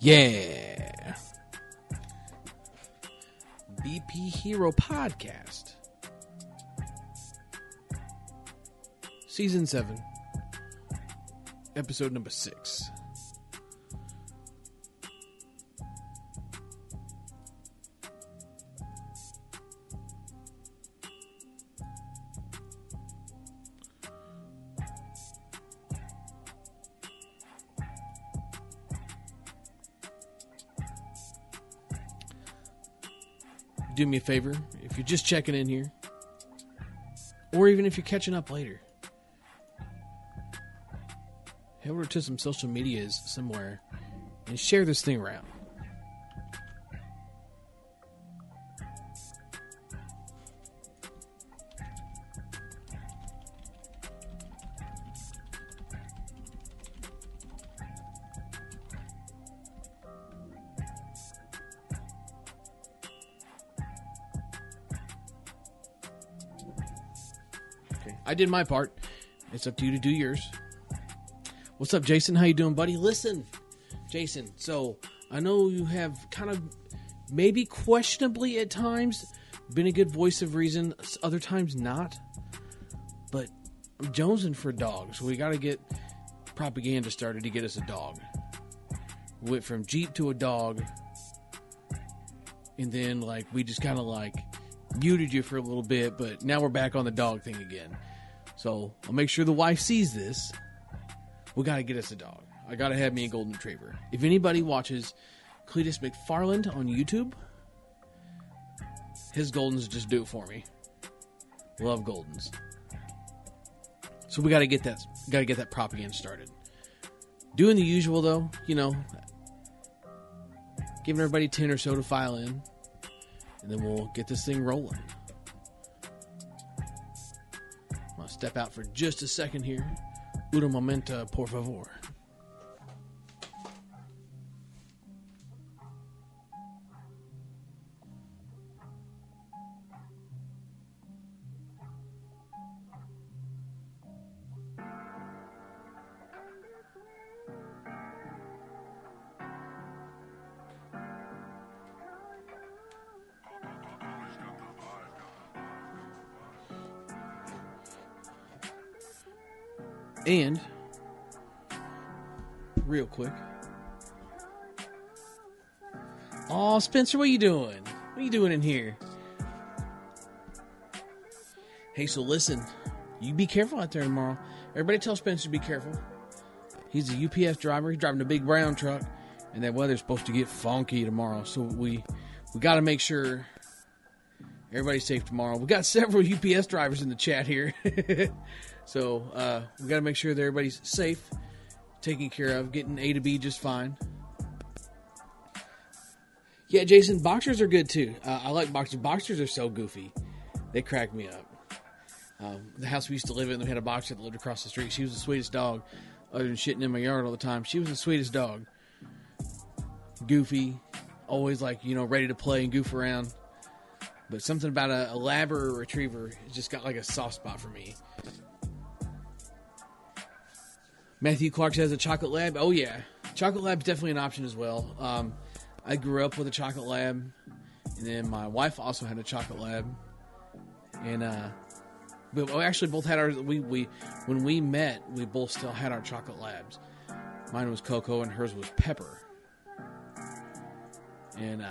Yeah. BP Hero Podcast. Season 7. Episode number 6. Do me a favor if you're just checking in here, or even if you're catching up later. Head over to some social medias somewhere and share this thing around. Did my part. It's up to you to do yours. What's up, Jason? How you doing, buddy? Listen, Jason. So I know you have kind of, maybe questionably at times, been a good voice of reason. Other times not. But I'm jonesing for dogs. We got to get propaganda started to get us a dog. Went from Jeep to a dog, and then like we just kind of like muted you for a little bit, but now we're back on the dog thing again. So I'll make sure the wife sees this. We got to get us a dog. I got to have me a golden retriever. If anybody watches Cleetus McFarland on YouTube, his goldens just do it for me. Love goldens. So we got to get that got to get that propaganda started. Doing the usual though, you know, giving everybody 10 or so to file in and then we'll get this thing rolling. Step out for just a second here. Una momento, por favor. Quick. Oh, Spencer, what are you doing? What are you doing in here? Hey, so listen, you be careful out there tomorrow. Everybody tell Spencer to be careful. He's a UPS driver. He's driving a big brown truck, and that weather's supposed to get funky tomorrow. So we we got to make sure everybody's safe tomorrow. We got several UPS drivers in the chat here. So uh, we got to make sure that everybody's safe, taken care of, getting A to B just fine. Yeah, Jason, boxers are good too. Uh, I like boxers. Boxers are so goofy; they crack me up. Um, the house we used to live in, we had a boxer that lived across the street. She was the sweetest dog, other than shitting in my yard all the time. She was the sweetest dog. Goofy, always like you know ready to play and goof around. But something about a, a lab or a retriever just got like a soft spot for me. Matthew Clark says a chocolate lab. Oh yeah, chocolate lab's definitely an option as well. Um, I grew up with a chocolate lab, and then my wife also had a chocolate lab, and uh, we actually both had our. We we when we met, we both still had our chocolate labs. Mine was Coco, and hers was Pepper. And uh,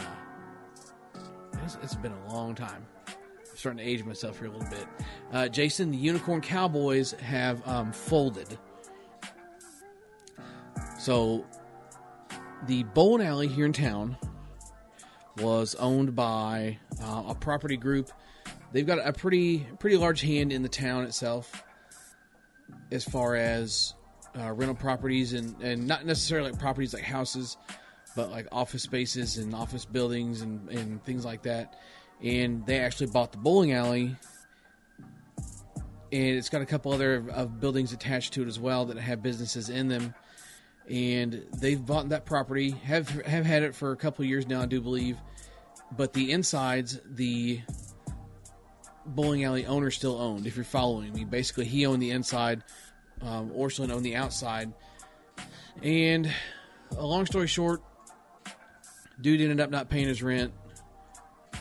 it's, it's been a long time. I'm starting to age myself here a little bit. Uh, Jason, the Unicorn Cowboys have um, folded. So, the bowling alley here in town was owned by uh, a property group. They've got a pretty pretty large hand in the town itself, as far as uh, rental properties and and not necessarily like properties like houses, but like office spaces and office buildings and and things like that. And they actually bought the bowling alley, and it's got a couple other of buildings attached to it as well that have businesses in them and they've bought that property have have had it for a couple years now, I do believe. But the insides, the bowling alley owner still owned. If you're following me, basically he owned the inside, um, Orscheln owned the outside. And a long story short, dude ended up not paying his rent,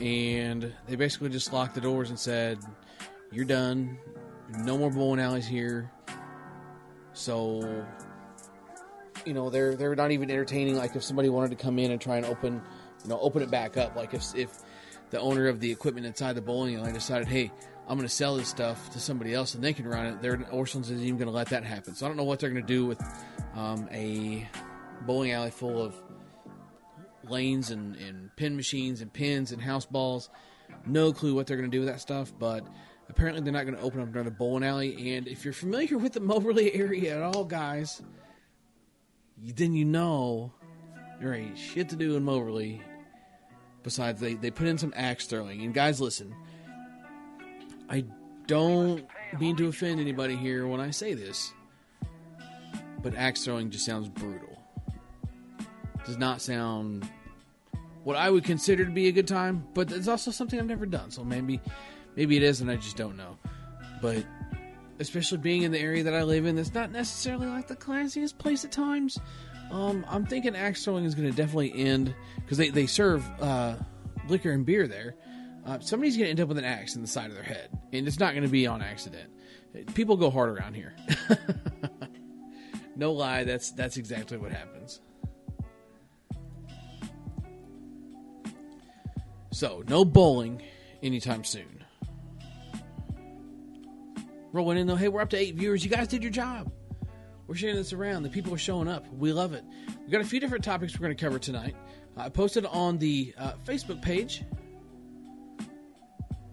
and they basically just locked the doors and said, "You're done. No more bowling alleys here." So, you know, they're they're not even entertaining. Like if somebody wanted to come in and try and open, you know, open it back up. Like if if the owner of the equipment inside the bowling alley decided, "Hey, I'm going to sell this stuff to somebody else and they can run it," Orscheln's isn't even going to let that happen. So I don't know what they're going to do with um, a bowling alley full of lanes and, and pin machines and pins and house balls. No clue what they're going to do with that stuff, but apparently they're not going to open up another bowling alley. And if you're familiar with the Moberly area at all, guys, then you know there ain't shit to do in Moberly. Besides, they, they put in some axe throwing. And guys, listen, I don't mean to offend anybody here when I say this, but axe throwing just sounds brutal. Does not sound what I would consider to be a good time, but it's also something I've never done. So maybe, maybe it is, and I just don't know. But especially being in the area that I live in, that's not necessarily like the classiest place at times. Um, I'm thinking axe throwing is going to definitely end because they they serve uh, liquor and beer there. Uh, somebody's going to end up with an axe in the side of their head, and it's not going to be on accident. People go hard around here. no lie, that's that's exactly what happens. So, no bowling anytime soon. Rolling in though, hey, we're up to eight viewers. You guys did your job. We're sharing this around. The people are showing up. We love it. We've got a few different topics we're going to cover tonight. I posted on the uh, Facebook page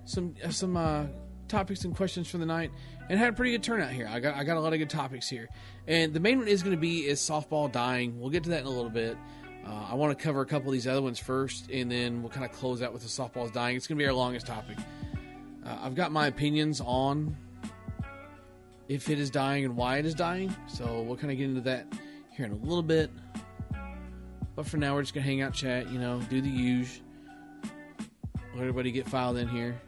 some uh, some uh, topics and questions for the night, and had a pretty good turnout here. I got I got a lot of good topics here, and the main one is going to be is softball dying. We'll get to that in a little bit. Uh, I want to cover a couple of these other ones first, and then we'll kind of close out with the softballs dying. It's going to be our longest topic. Uh, I've got my opinions on if it is dying and why it is dying, so we'll kind of get into that here in a little bit. But for now, we're just to hang out, chat, you know, do the use. Let everybody get filed in here.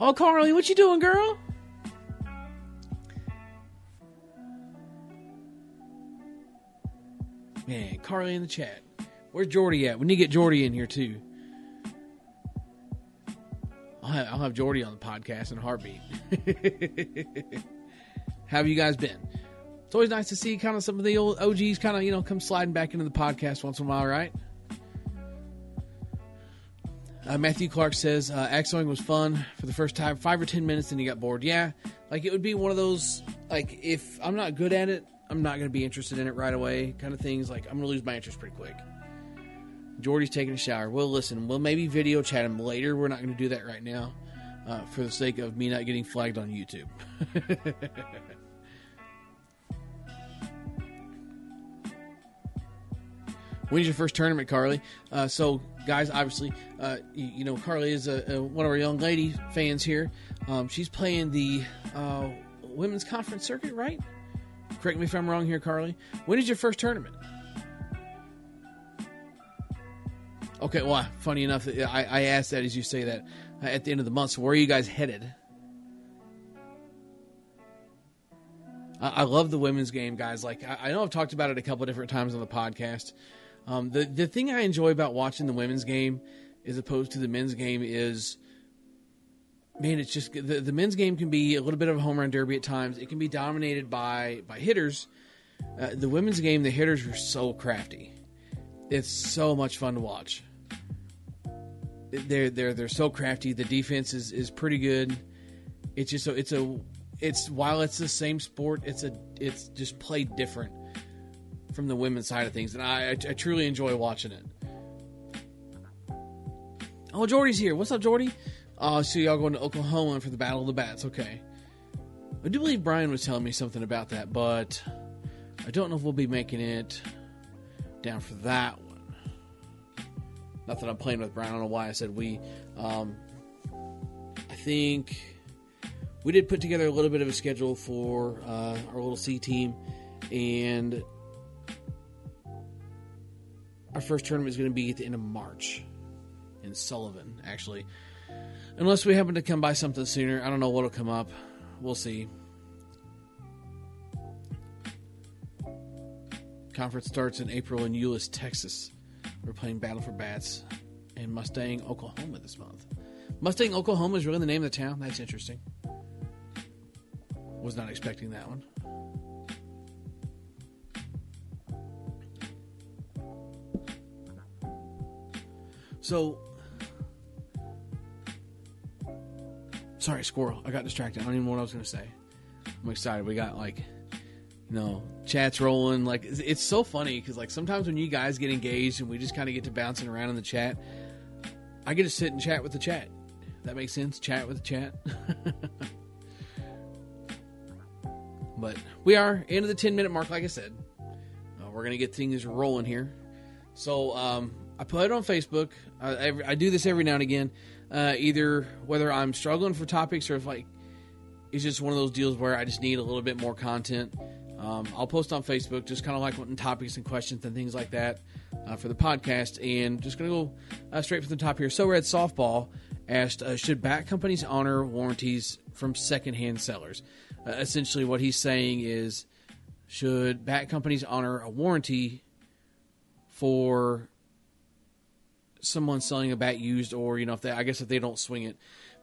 Oh, Carly, what you doing, girl? Man, Carly in the chat. Where's Jordy at? We need to get Jordy in here too. I'll have, I'll have Jordy on the podcast in a heartbeat. How have you guys been? It's always nice to see kind of some of the old OGs kind of, you know, come sliding back into the podcast once in a while, right? Uh, Matthew Clark says uh, axling was fun for the first time, five or ten minutes, and he got bored. Yeah, like it would be one of those like if I'm not good at it, I'm not going to be interested in it right away, kind of things. Like I'm going to lose my interest pretty quick. Jordy's taking a shower. We'll listen. We'll maybe video chat him later. We're not going to do that right now, uh, for the sake of me not getting flagged on YouTube. When's your first tournament, Carly? Uh, so, guys, obviously, uh, you, you, know, Carly is a, a, one of our young lady fans here. Um, she's playing the uh, women's conference circuit, right? Correct me if I'm wrong here, Carly. When is your first tournament? Okay, well, funny enough, I, I asked that as you say that at the end of the month. So, where are you guys headed? I, I love the women's game, guys. Like, I, I know I've talked about it a couple different times on the podcast. Um, the the thing I enjoy about watching the women's game, as opposed to the men's game, is man, it's just the, the men's game can be a little bit of a home run derby at times. It can be dominated by by hitters. Uh, the women's game, the hitters are so crafty. It's so much fun to watch. They're they're they're so crafty. The defense is, is pretty good. It's just a, it's a it's while it's the same sport, it's a it's just played different from the women's side of things, and I, I, I truly enjoy watching it. Oh, Jordy's here. What's up, Jordy? Uh, so y'all going to Oklahoma for the Battle of the Bats? Okay. I do believe Brian was telling me something about that, but I don't know if we'll be making it down for that. Not that I'm playing with Brian. I don't know why I said we. Um, I think we did put together a little bit of a schedule for uh, our little C team, and our first tournament is going to be at the end of March in Sullivan, actually. Unless we happen to come by something sooner. I don't know what'll come up. We'll see. Conference starts in April in Euless, Texas. We're playing Battle for Bats in Mustang, Oklahoma this month. Mustang, Oklahoma is really the name of the town. That's interesting. Was not expecting that one. So, sorry, squirrel. I got distracted. I don't even know what I was going to say. I'm excited. We got like, know, chats rolling. Like, it's, it's so funny because like sometimes when you guys get engaged and we just kind of get to bouncing around in the chat, I get to sit and chat with the chat. That makes sense. Chat with the chat. but we are into the 10 minute mark, like I said. Uh, we're to get things rolling here. So, um, I put it on Facebook. I, I do this every now and again. Uh, either whether I'm struggling for topics or if like it's just one of those deals where I just need a little bit more content. Um, I'll post on Facebook, just kind of like wanting topics and questions and things like that uh, for the podcast. And just going to go uh, straight from the top here. So Red Softball asked, uh, should bat companies honor warranties from secondhand sellers? Uh, essentially, what he's saying is, should bat companies honor a warranty for someone selling a bat used, or you know, if they, I guess if they don't swing it.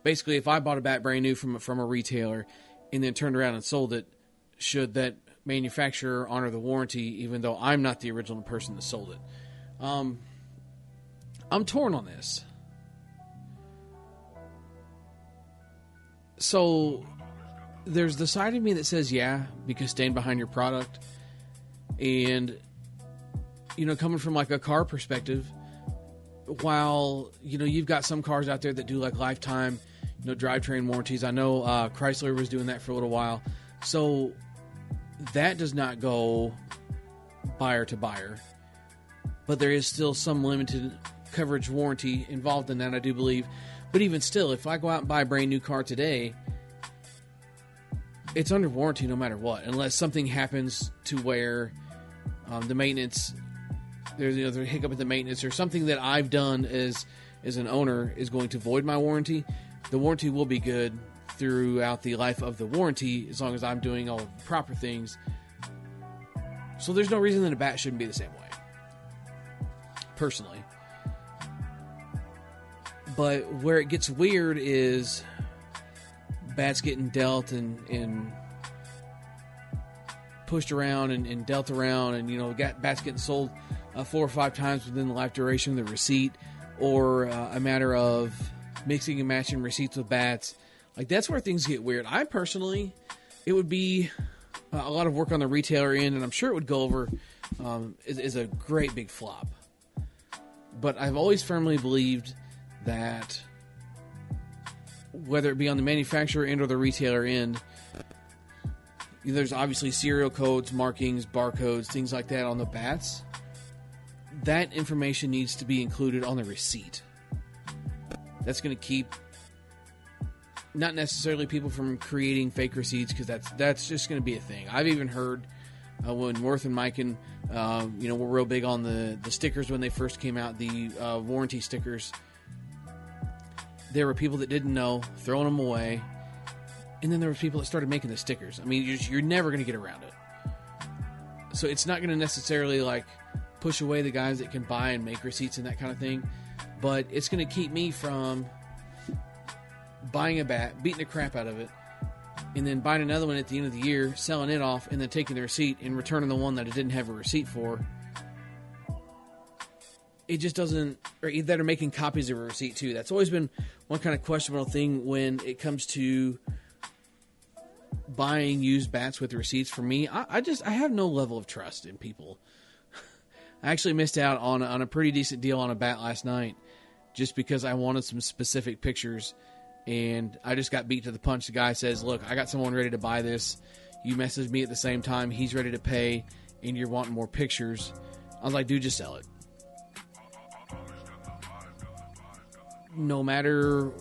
Basically, if I bought a bat brand new from from a retailer and then turned around and sold it, should that manufacturer honor the warranty, even though I'm not the original person that sold it? Um, I'm torn on this. So there's the side of me that says yeah because stand behind your product and you know coming from like a car perspective while you know you've got some cars out there that do like lifetime, you know, drivetrain warranties. I know uh, Chrysler was doing that for a little while, so that does not go buyer to buyer, but there is still some limited coverage warranty involved in that. I do believe, but even still, if I go out and buy a brand new car today. It's under warranty no matter what, unless something happens to where um, the maintenance there's you know there's a hiccup in the maintenance or something that I've done as as an owner is going to void my warranty, the warranty will be good throughout the life of the warranty as long as I'm doing all the proper things. So there's no reason that a bat shouldn't be the same way. Personally. But where it gets weird is bats getting dealt and, and pushed around and, and dealt around and you know got bats getting sold uh, four or five times within the life duration of the receipt, or uh, a matter of mixing and matching receipts with bats. Like that's where things get weird. I personally, it would be uh, a lot of work on the retailer end, and I'm sure it would go over um, is, is a great big flop. But I've always firmly believed that whether it be on the manufacturer end or the retailer end, there's obviously serial codes, markings, barcodes, things like that on the bats that information needs to be included on the receipt. That's going to keep not necessarily people from creating fake receipts because that's that's just going to be a thing. I've even heard uh, when Worth and Miken, uh, you know, were real big on the the stickers when they first came out, the uh, warranty stickers. There were people that didn't know, throwing them away, and then there were people that started making the stickers. I mean, you're, you're never going to get around it. So it's not going to necessarily like push away the guys that can buy and make receipts and that kind of thing. But it's going to keep me from buying a bat, beating the crap out of it, and then buying another one at the end of the year, selling it off, and then taking the receipt and returning the one that I didn't have a receipt for. It just doesn't, or that are making copies of a receipt too. That's always been one kind of questionable thing when it comes to buying used bats with receipts. For me, I, I just I have no level of trust in people I actually missed out on on a pretty decent deal on a bat last night, just because I wanted some specific pictures, and I just got beat to the punch. The guy says, "Look, I got someone ready to buy this. You message me at the same time. He's ready to pay, and you're wanting more pictures." I was like, "Dude, just sell it." No matter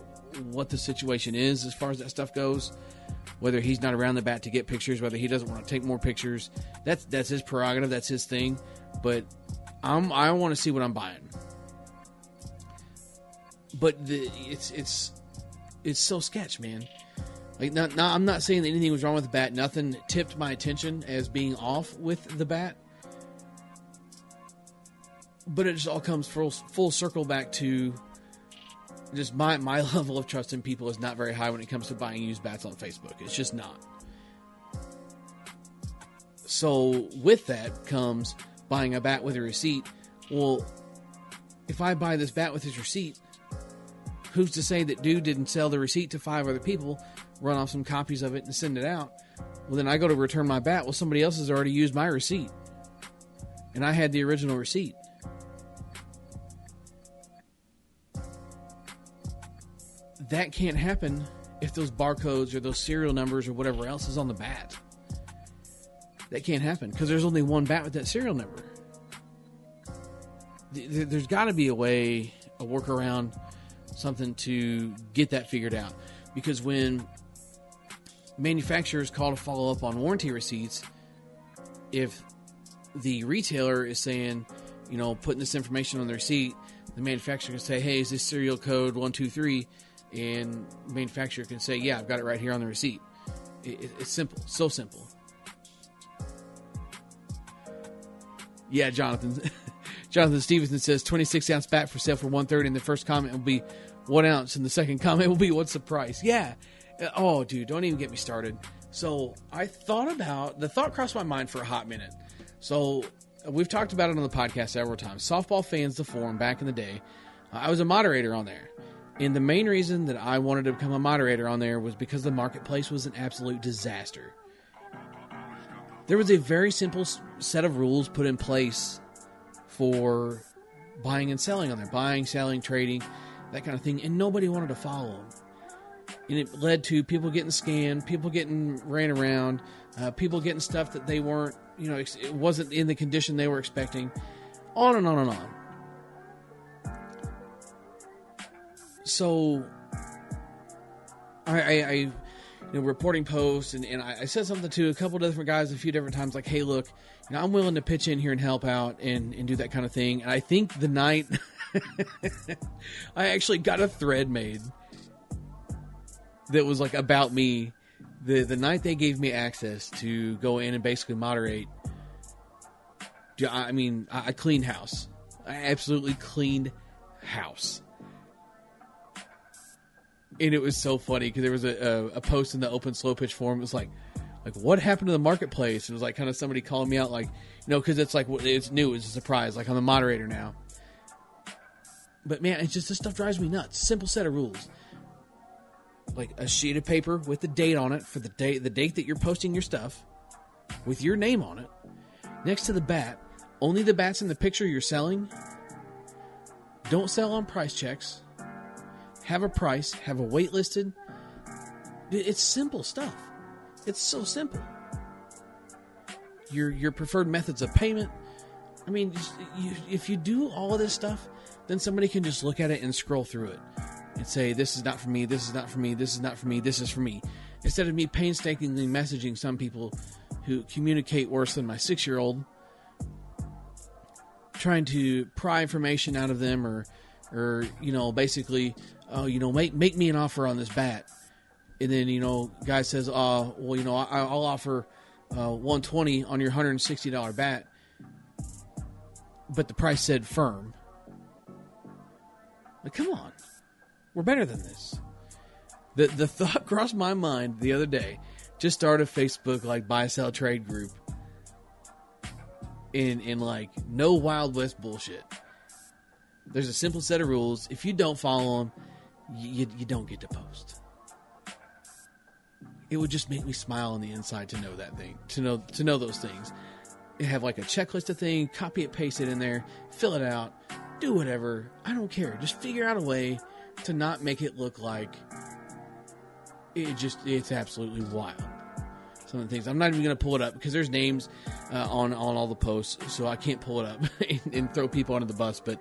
what the situation is, as far as that stuff goes, whether he's not around the bat to get pictures, whether he doesn't want to take more pictures, that's that's his prerogative, that's his thing. But I'm I want to see what I'm buying. But the, it's it's it's so sketch, man. Like, not, not, I'm not saying that anything was wrong with the bat. Nothing tipped my attention as being off with the bat. but it just all comes full full circle back to just my my level of trust in people is not very high when it comes to buying used bats on Facebook. It's just not. So with that comes buying a bat with a receipt. Well, if I buy this bat with his receipt, who's to say that dude didn't sell the receipt to five other people, run off some copies of it and send it out? Well, then I go to return my bat. Well, somebody else has already used my receipt, and I had the original receipt. That can't happen if those barcodes or those serial numbers or whatever else is on the bat. That can't happen because there's only one bat with that serial number. There's got to be a way, a workaround, something to get that figured out. Because when manufacturers call to follow up on warranty receipts, if the retailer is saying, you know, putting this information on the receipt, the manufacturer can say, hey, is this serial code 123? And manufacturer can say, yeah, I've got it right here on the receipt. It, it's simple, so simple. Yeah, Jonathan. Jonathan Stevenson says 26 ounce bat for sale for 130 and the first comment will be one ounce and the second comment will be what's the price? Yeah. Oh, dude, don't even get me started. So I thought about the thought crossed my mind for a hot minute. So we've talked about it on the podcast several times. Softball fans, the forum back in the day. Uh, I was a moderator on there. And the main reason that I wanted to become a moderator on there was because the marketplace was an absolute disaster. There was a very simple set of rules put in place for buying and selling on there buying, selling, trading, that kind of thing, and nobody wanted to follow them. And it led to people getting scammed, people getting ran around, uh, people getting stuff that they weren't, you know, it wasn't in the condition they were expecting, on and on and on. So, I, I, I you know, reporting posts, and, and I, I said something to a couple different guys a few different times, like, hey, look, know, I'm willing to pitch in here and help out and, and do that kind of thing. And I think the night I actually got a thread made that was like about me. The the night they gave me access to go in and basically moderate. I mean, I cleaned house. I absolutely cleaned house. And it was so funny because there was a, a, a post in the open slow pitch forum. It was like, like what happened to the marketplace? It was like kind of somebody calling me out, like you know, because it's like it's new, it's a surprise. Like I'm the moderator now. But man, it's just this stuff drives me nuts. Simple set of rules, like a sheet of paper with the date on it for the date the date that you're posting your stuff, with your name on it. Next to the bat, only the bats in the picture you're selling. Don't sell on price checks. Have a price. Have a weight listed. It's simple stuff. It's so simple. Your your preferred methods of payment. I mean, you, if you do all of this stuff, then somebody can just look at it and scroll through it and say, "This is not for me. This is not for me. This is not for me. This is for me." Instead of me painstakingly messaging some people who communicate worse than my six-year-old, trying to pry information out of them, or, or you know, basically, oh, you know, make make me an offer on this bat and then you know, guy says, "Uh, well, you know, I, will offer uh, 120 on your 160 dollar bat," but the price said firm. Like, come on, we're better than this. The the thought crossed my mind the other day. Just start a Facebook like buy sell trade group. In in like no Wild West bullshit. There's a simple set of rules. If you don't follow them, you, you don't get to post it would just make me smile on the inside to know that thing, to know to know those things. You have like a checklist of things, copy it, paste it in there, fill it out, do whatever. I don't care. Just figure out a way to not make it look like it just it's absolutely wild. Some of the things I'm not even going to pull it up because there's names uh, on on all the posts, so I can't pull it up and, and throw people under the bus. But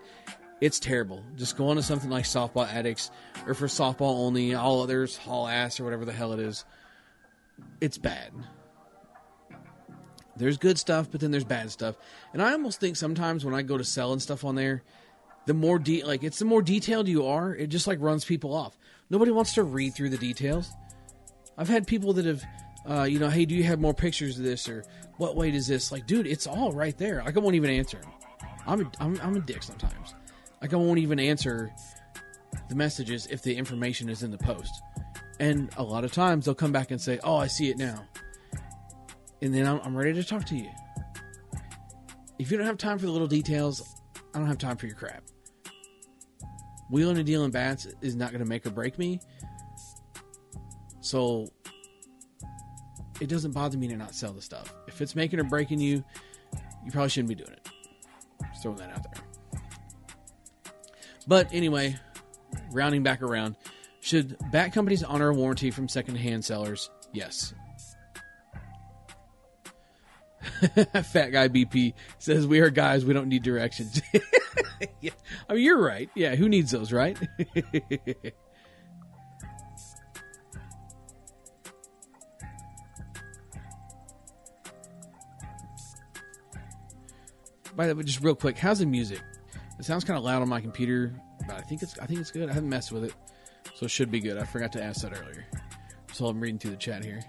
it's terrible. Just go on to something like Softball Addicts or for softball only, all others haul ass or whatever the hell it is it's bad. There's good stuff, but then there's bad stuff. And I almost think sometimes when I go to sell and stuff on there, the more de- like it's the more detailed you are, it just like runs people off. Nobody wants to read through the details. I've had people that have, uh, you know, hey, do you have more pictures of this or what weight is this? Like, dude, it's all right there. Like, I won't even answer. I'm a, I'm, I'm a dick sometimes. Like I won't even answer the messages if the information is in the post. And a lot of times they'll come back and say, "Oh, I see it now," and then I'm, I'm ready to talk to you. If you don't have time for the little details, I don't have time for your crap. Wheeling and dealing bats is not going to make or break me. So it doesn't bother me to not sell the stuff. If it's making or breaking you, you probably shouldn't be doing it. Just throwing that out there. But anyway, rounding back around, should bat companies honor a warranty from secondhand sellers? Yes. Fat guy BP says we are guys. We don't need directions. yeah. I mean, you're right. Yeah, who needs those, right? By the way, just real quick, how's the music? It sounds kind of loud on my computer, but I think it's I think it's good. I haven't messed with it, so it should be good. I forgot to ask that earlier, so I'm reading through the chat here.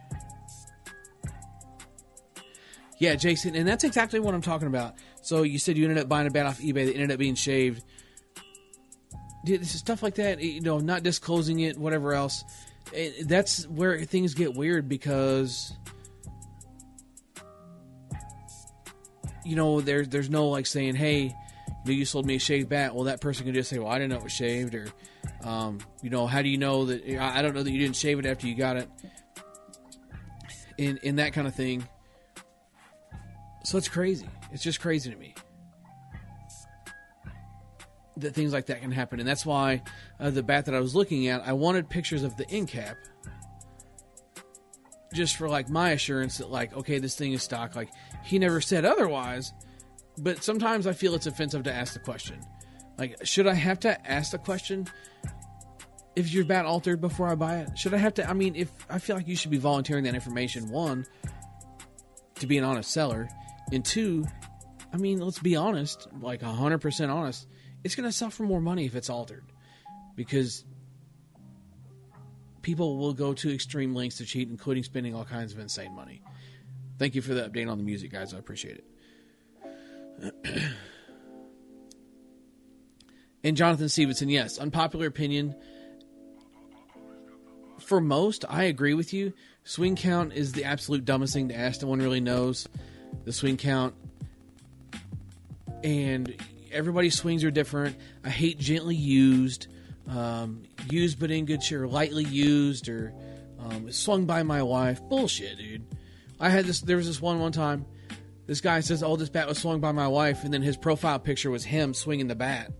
Yeah, Jason, and that's exactly what I'm talking about. So you said you ended up buying a bat off eBay that ended up being shaved. Dude, stuff like that. You know, not disclosing it, whatever else. It, that's where things get weird because you know there's there's no like saying, hey, you sold me a shaved bat. Well, that person can just say, well, I didn't know it was shaved, or um, you know, how do you know that? I don't know that you didn't shave it after you got it, in in that kind of thing. So it's crazy. It's just crazy to me that things like that can happen, and that's why uh, the bat that I was looking at, I wanted pictures of the end cap, just for like my assurance that like, okay, this thing is stock. Like he never said otherwise, but sometimes I feel it's offensive to ask the question. Like, should I have to ask the question? If your bat altered before I buy it, should I have to? I mean, if I feel like you should be volunteering that information, one, to be an honest seller, and two, I mean, let's be honest, like 100% honest, it's going to sell for more money if it's altered. Because people will go to extreme lengths to cheat, including spending all kinds of insane money. Thank you for the update on the music, guys. I appreciate it. and Jonathan Stevenson, yes, unpopular opinion. For most, I agree with you. Swing count is the absolute dumbest thing to ask. No one really knows the swing count. And everybody's swings are different. I hate gently used, um, used but in good shape, lightly used, or um, swung by my wife. Bullshit, dude. I had this. There was this one one time. This guy says, "Oh, this bat was swung by my wife," and then his profile picture was him swinging the bat,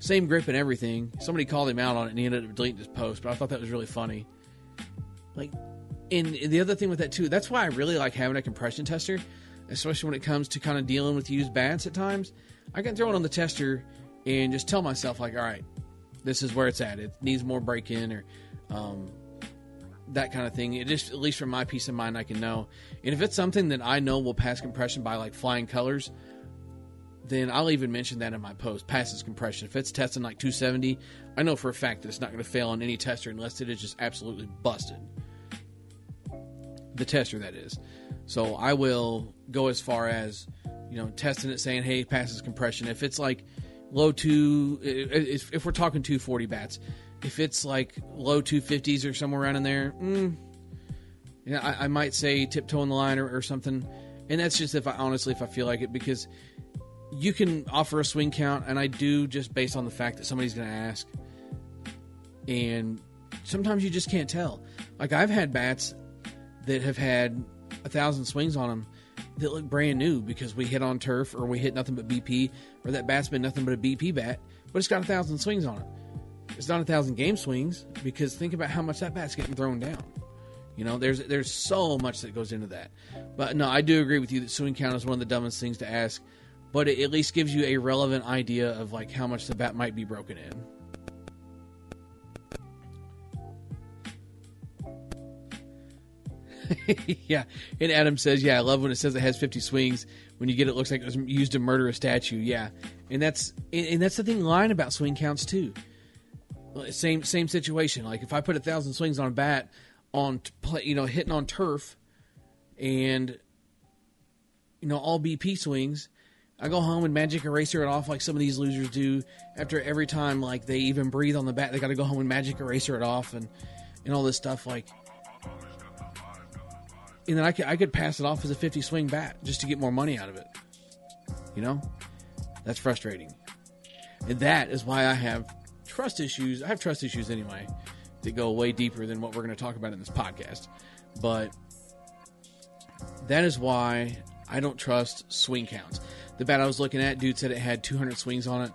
same grip and everything. Somebody called him out on it, and he ended up deleting his post. But I thought that was really funny. Like, and the other thing with that too, that's why I really like having a compression tester, especially when it comes to kind of dealing with used bats at times. I can throw it on the tester and just tell myself like, all right, this is where it's at. It needs more break in or um, that kind of thing. It just, at least for my peace of mind, I can know. And if it's something that I know will pass compression by like flying colors, then I'll even mention that in my post. Passes compression. If it's testing like 270, I know for a fact that it's not going to fail on any tester unless it is just absolutely busted. The tester, that is. So I will go as far as, you know, testing it, saying, hey, passes compression. If it's like low two, if, if we're talking 240 bats, if it's like low 250s or somewhere around in there, mm, I, I, might say tiptoeing the line or, or, something. And that's just if I honestly, if I feel like it, because you can offer a swing count, and I do just based on the fact that somebody's going to ask. And sometimes you just can't tell. Like I've had bats that have had a thousand swings on them that look brand new because we hit on turf or we hit nothing but BP or that bat's been nothing but a BP bat, but it's got a thousand swings on it it's not a thousand game swings because think about how much that bat's getting thrown down. You know, there's there's so much that goes into that. But no, I do agree with you that swing count is one of the dumbest things to ask, but it at least gives you a relevant idea of like how much the bat might be broken in. yeah, and Adam says, "Yeah, I love when it says it has 50 swings. When you get it, it looks like it was used to murder a statue." Yeah, and that's and that's the thing line about swing counts too same same situation. Like if I put a thousand swings on a bat on you know, hitting on turf, and you know all BP swings, I go home and magic eraser it off like some of these losers do. After every time, like they even breathe on the bat, they got to go home and magic eraser it off and and all this stuff. Like, and then I could I could pass it off as a fifty swing bat just to get more money out of it. You know, that's frustrating, and that is why I have trust issues. I have trust issues anyway that go way deeper than what we're going to talk about in this podcast, but that is why I don't trust swing counts. The bat I was looking at, dude said it had 200 swings on it.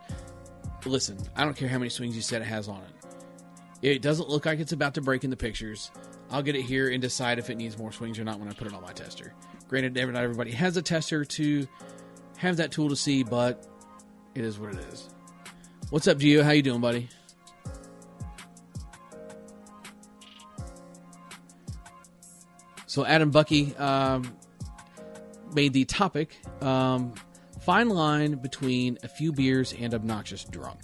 Listen, I don't care how many swings you said it has on it. It doesn't look like it's about to break in the pictures. I'll get it here and decide if it needs more swings or not when I put it on my tester. Granted, not everybody has a tester to have that tool to see, but it is what it is. What's up, Gio? How you doing, buddy? So Adam Bucky um, made the topic um, fine line between a few beers and obnoxious drunk.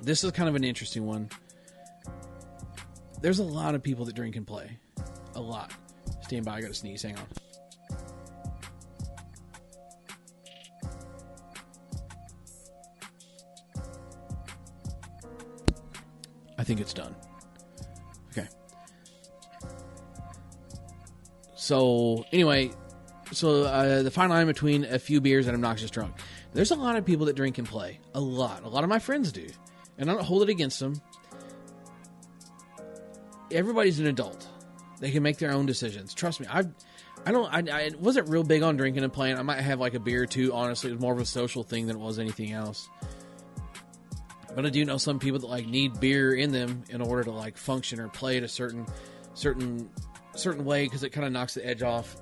This is kind of an interesting one. There's a lot of people that drink and play. A lot. Stand by, I gotta sneeze, hang on. I think it's done. Okay. So, anyway, so uh, the fine line between a few beers and obnoxious drunk. There's a lot of people that drink and play. A lot. A lot of my friends do. And I don't hold it against them. Everybody's an adult. They can make their own decisions. Trust me. I I don't I, I wasn't real big on drinking and playing. I might have like a beer or two, honestly. It was more of a social thing than it was anything else. But I do know some people that like need beer in them in order to like function or play at a certain certain certain way because it kind of knocks the edge off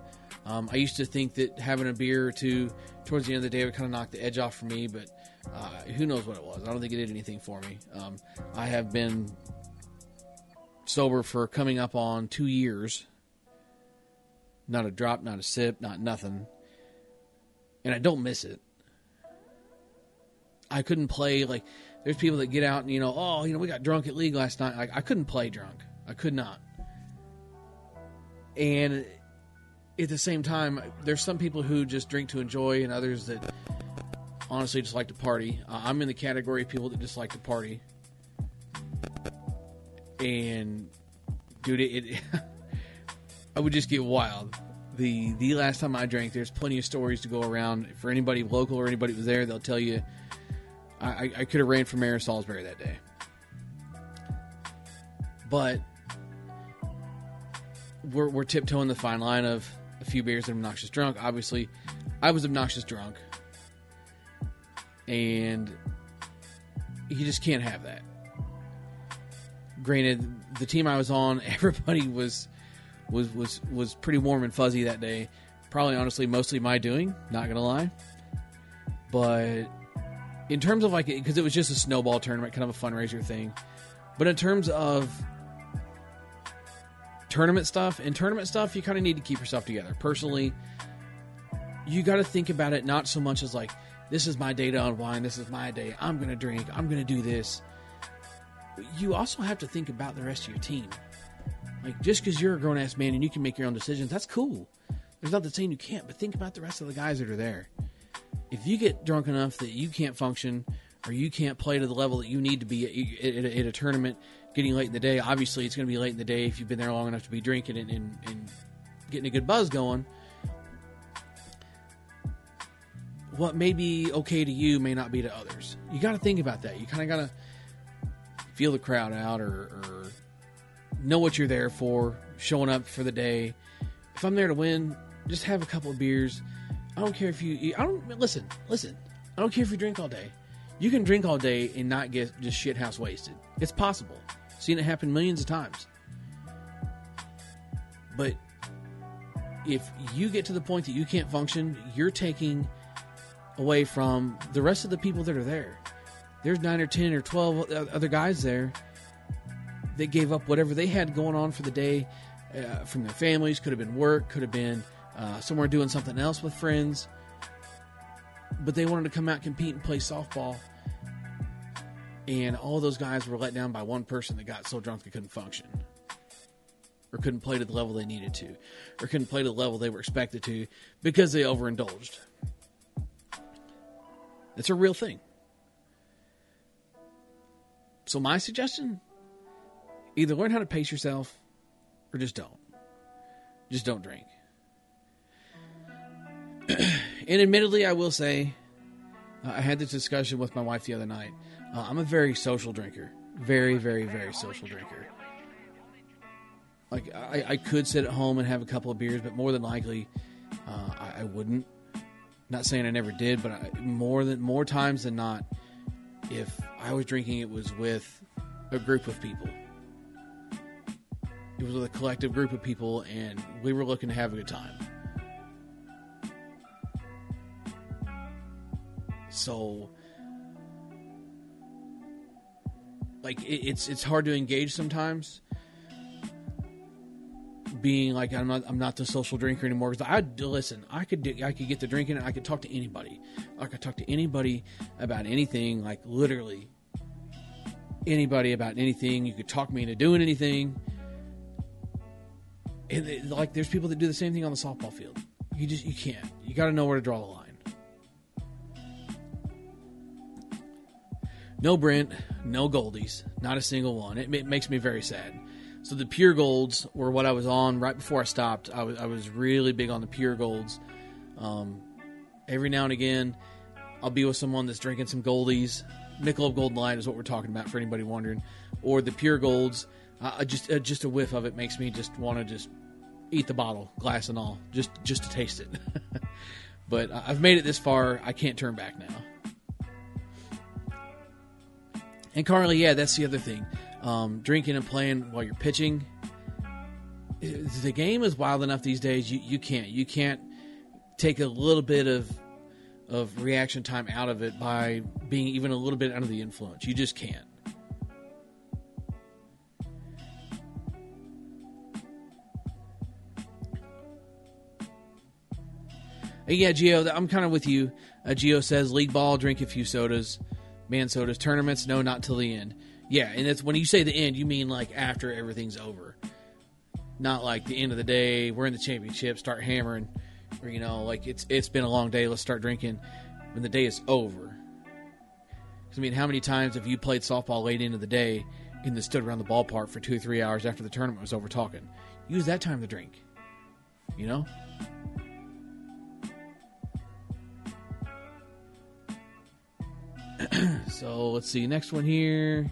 um, I used to think that having a beer or two towards the end of the day would kind of knock the edge off for me, but uh, who knows what it was. I don't think it did anything for me. Um, I have been sober for coming up on two years. Not a drop, not a sip, not nothing. And I don't miss it. I couldn't play like there's people that get out and you know, oh, you know, we got drunk at league last night. Like I couldn't play drunk. I could not. And at the same time, there's some people who just drink to enjoy, and others that honestly just like to party. Uh, I'm in the category of people that just like to party. And dude, it, it I would just get wild. The the last time I drank, there's plenty of stories to go around. For anybody local or anybody was there, they'll tell you I, I could have ran for mayor of Salisbury that day. But we're, we're tiptoeing the fine line of a few beers and obnoxious drunk. Obviously, I was obnoxious drunk, and you just can't have that. Granted, the team I was on, everybody was was was was pretty warm and fuzzy that day. Probably, honestly, mostly my doing. Not gonna lie, but in terms of like, because it was just a snowball tournament, kind of a fundraiser thing. But in terms of tournament stuff and tournament stuff, you kind of need to keep yourself together. Personally, you got to think about it not so much as like, this is my day to unwind, this is my day, I'm to drink, I'm to do this. You also have to think about the rest of your team. Like, just because you're a grown ass man and you can make your own decisions, that's cool. There's nothing saying you can't, but think about the rest of the guys that are there. If you get drunk enough that you can't function or you can't play to the level that you need to be at, at, at a tournament, getting late in the day. Obviously, it's going to be late in the day if you've been there long enough to be drinking and, and, and getting a good buzz going. What may be okay to you may not be to others. You got to think about that. You kind of got to feel the crowd out or, or know what you're there for, showing up for the day. If I'm there to win, just have a couple of beers. I don't care if you. I don't listen. Listen. I don't care if you drink all day. You can drink all day and not get just shit house wasted. It's possible. Seen it happen millions of times. But if you get to the point that you can't function, you're taking away from the rest of the people that are there. There's nine or ten or twelve other guys there that gave up whatever they had going on for the day uh, from their families. Could have been work, could have been uh, somewhere doing something else with friends. But they wanted to come out, compete, and play softball and all those guys were let down by one person that got so drunk they couldn't function or couldn't play to the level they needed to, or couldn't play to the level they were expected to because they overindulged. It's a real thing. So, my suggestion either learn how to pace yourself or just don't. Just don't drink. and admittedly, I will say, uh, I had this discussion with my wife the other night. Uh, I'm a very social drinker. Very, very, very social drinker. Like, I, I, could sit at home and have a couple of beers, but more than likely, uh, I, I, wouldn't. Not saying I never did, but I, more than more times than not, if I was drinking, it was with a group of people. It was with a collective group of people, and we were looking to have a good time. So, like, it, it's it's hard to engage sometimes. Being like I'm not I'm not the social drinker anymore because I listen I could do, I could get to drinking I could talk to anybody I could talk to anybody about anything like literally anybody about anything you could talk me into doing anything and it, like there's people that do the same thing on the softball field. You just you can't. You got to know where to draw the line. No Brent, no Goldies, not a single one. It, it, makes me very sad. So the pure golds were what I was on right before I stopped. I was I was really big on the pure golds. Um, every now and again, I'll be with someone that's drinking some Goldies. Michelob Golden Light is what we're talking about for anybody wondering, or the pure golds uh, just uh, just a whiff of it makes me just want to just eat the bottle, glass and all, just just to taste it. but I've made it this far. I can't turn back now. And currently, yeah, that's the other thing. Um, drinking and playing while you're pitching. The game is wild enough these days. You you can't you can't take a little bit of of reaction time out of it by being even a little bit under the influence. You just can't. Uh, yeah, Geo, I'm kind of with you. Uh, Geo says league ball, drink a few sodas, man sodas, tournaments, no, not till the end. Yeah, and it's when you say the end, you mean like after everything's over, not like the end of the day. We're in the championship, start hammering, or you know, like it's it's been a long day. Let's start drinking when the day is over. I mean, how many times have you played softball late into the day and then stood around the ballpark for two or three hours after the tournament was over talking? Use that time to drink. You know? so let's see. Next one here.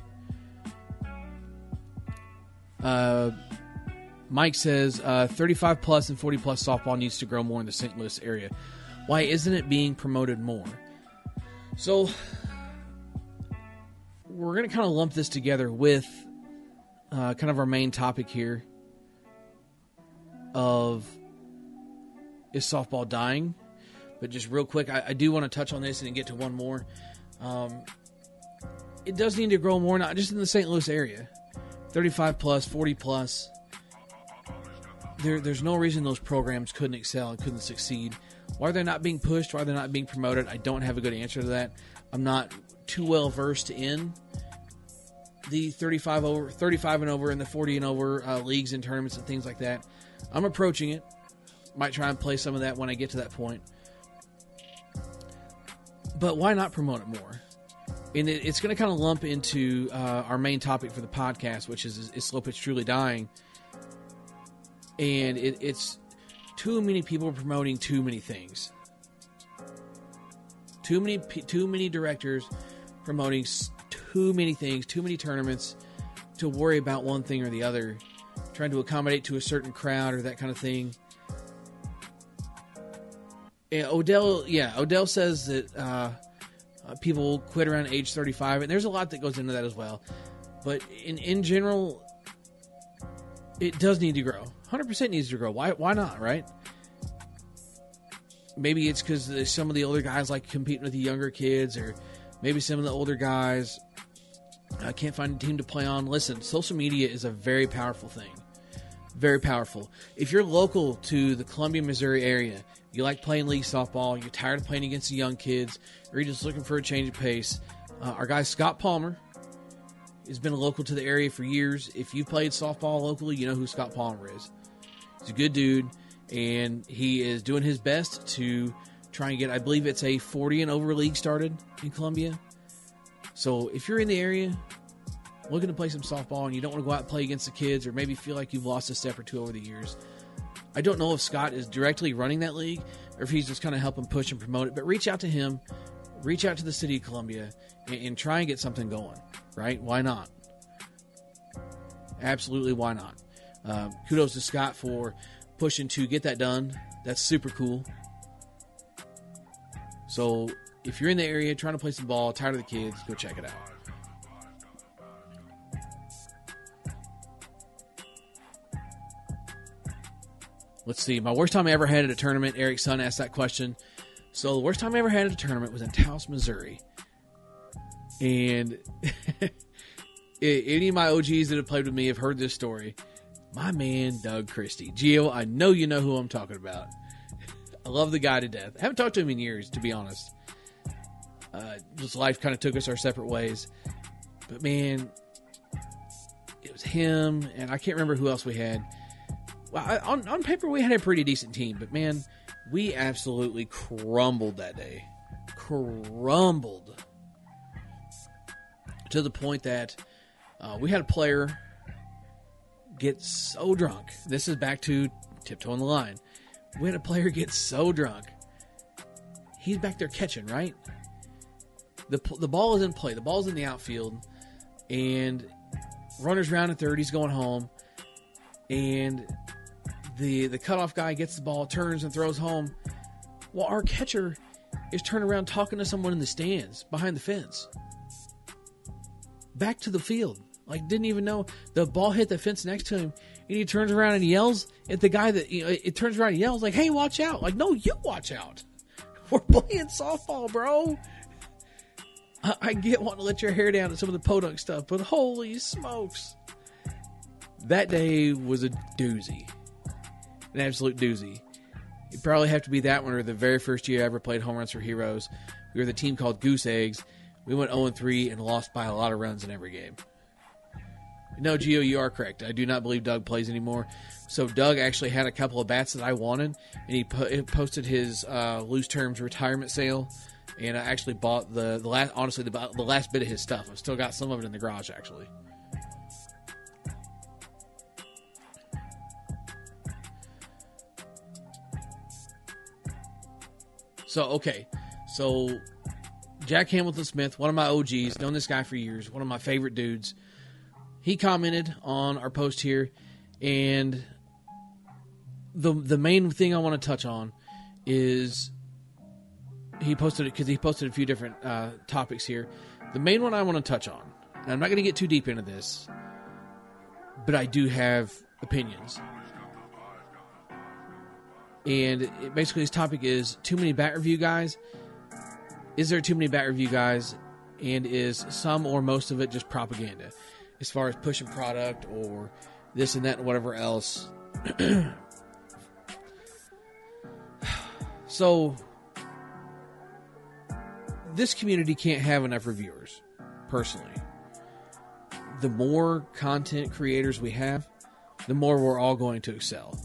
Uh, Mike says uh, 35 plus and 40 plus softball needs to grow more in the St. Louis area. Why isn't it being promoted more? So we're going to kind of lump this together with uh, kind of our main topic here of is softball dying? But just real quick, I, I do want to touch on this and get to one more. Um, it does need to grow more, not just in the St. Louis area. 35 plus, 40 plus. There, there's no reason those programs couldn't excel and couldn't succeed. Why are they're not being pushed, why they're not being promoted, I don't have a good answer to that. I'm not too well versed in the 35 over, 35 and over, and the 40 and over uh, leagues and tournaments and things like that. I'm approaching it. Might try and play some of that when I get to that point. But why not promote it more? And it, it's going to kind of lump into uh, our main topic for the podcast, which is is slow pitch truly dying? And it, it's too many people promoting too many things. Too many too many directors promoting too many things, too many tournaments to worry about one thing or the other, trying to accommodate to a certain crowd or that kind of thing. Odell, yeah, Odell says that uh, uh, people quit around age 35, and there's a lot that goes into that as well. But in in general, it does need to grow. 100% needs to grow. Why why not, right? Maybe it's because some of the older guys like competing with the younger kids, or maybe some of the older guys uh, can't find a team to play on. Listen, social media is a very powerful thing very powerful. If you're local to the Columbia, Missouri area, you like playing league softball, you're tired of playing against the young kids, or you're just looking for a change of pace, uh, our guy Scott Palmer has been a local to the area for years. If you played softball locally, you know who Scott Palmer is. He's a good dude, and he is doing his best to try and get. I believe it's a 40 and over league started in Columbia. So if you're in the area, looking to play some softball, and you don't want to go out and play against the kids, or maybe feel like you've lost a step or two over the years, I don't know if Scott is directly running that league or if he's just kind of helping push and promote it. But reach out to him, reach out to the city of Columbia, and, and try and get something going. Right? Why not? Absolutely, why not? Uh, kudos to Scott for pushing to get that done. That's super cool. So if you're in the area trying to play some ball, tired of the kids, go check it out. Let's see. My worst time I ever had at a tournament. Eric's son asked that question. So the worst time I ever had at a tournament was in Taos, Missouri. And any of my OGs that have played with me have heard this story. My man, Doug Christie. Geo, I know you know who I'm talking about. I love the guy to death. I haven't talked to him in years, to be honest. Uh, just life kind of took us our separate ways. But man, it was him, and I can't remember who else we had well, on, on paper, we had a pretty decent team, but man, we absolutely crumbled that day. Crumbled. To the point that uh, we had a player get so drunk. This is back to tiptoeing the line. We had a player get so drunk. He's back there catching, right? The, the ball is in play. The ball's in the outfield. And runners round at third. He's going home. And the the cutoff guy gets the ball, turns and throws home. Well, our catcher is turning around talking to someone in the stands behind the fence. Back to the field. Like didn't even know the ball hit the fence next to him, and he turns around and yells at the guy that you know, it turns around and yells like, "Hey, watch out!" Like, no, you watch out. We're playing softball, bro. I, I get wanting to let your hair down and some of the podunk stuff, but holy smokes, that day was a doozy an absolute doozy. It'd probably have to be that one or the very first year I ever played Home Runs for Heroes. We were the team called Goose Eggs. We went 0 3 and lost by a lot of runs in every game. No, Geo, you are correct. I do not believe Doug plays anymore. So Doug actually had a couple of bats that I wanted, and he po- posted his uh, loose terms retirement sale. And I actually bought the the last, honestly, the, the last bit of his stuff. I've still got some of it in the garage, actually. So okay, so Jack Hamilton Smith, one of my OGs, known this guy for years, one of my favorite dudes. He commented on our post here, and the the main thing I want to touch on is he posted it because he posted a few different uh, topics here. The main one I want to touch on, and I'm not going to get too deep into this, but I do have opinions and basically his topic is too many bat review guys. Is there too many bat review guys, and is some or most of it just propaganda, as far as pushing product or this and that and whatever else? so this community can't have enough reviewers, personally. The more content creators we have, the more we're all going to excel.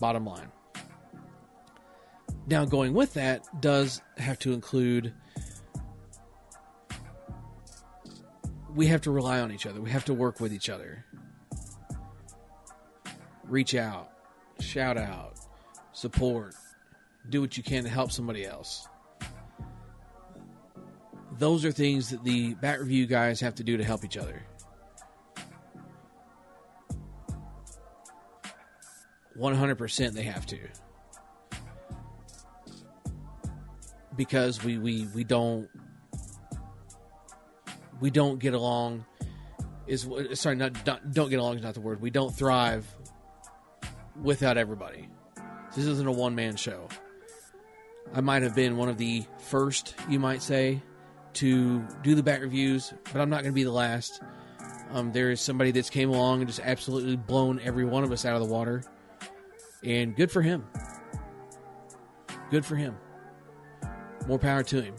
Bottom line. Now, going with that does have to include we have to rely on each other. We have to work with each other. Reach out, shout out, support, do what you can to help somebody else. Those are things that the Bat Review guys have to do to help each other. 100% they have to. Because we, we, we don't we don't get along is sorry not don't get along is not the word. We don't thrive without everybody. This isn't a one man show. I might have been one of the first you might say to do the bat reviews but i'm not going to be the last. Um, there is somebody that's came along and just absolutely blown every one of us out of the water and good for him. Good for him more power to him.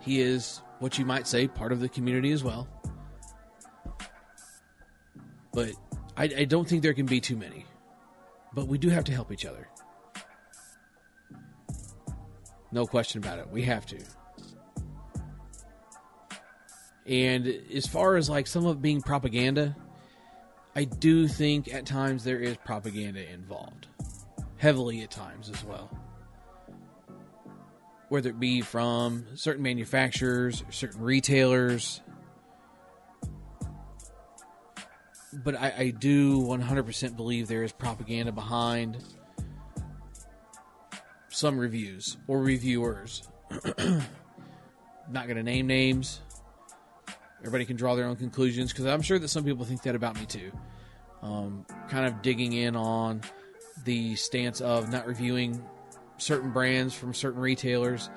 He is what you might say, part of the community as well. But I, I don't think there can be too many. But we do have to help each other. No question about it. We have to. And as far as like some of it being propaganda, I do think at times there is propaganda involved. Heavily at times as well. Whether it be from certain manufacturers, certain retailers. But I, I do 100% believe there is propaganda behind some reviews or reviewers. Not going to name names. Everybody can draw their own conclusions because I'm sure that some people think that about me too. Um, kind of digging in on the stance of not reviewing certain brands from certain retailers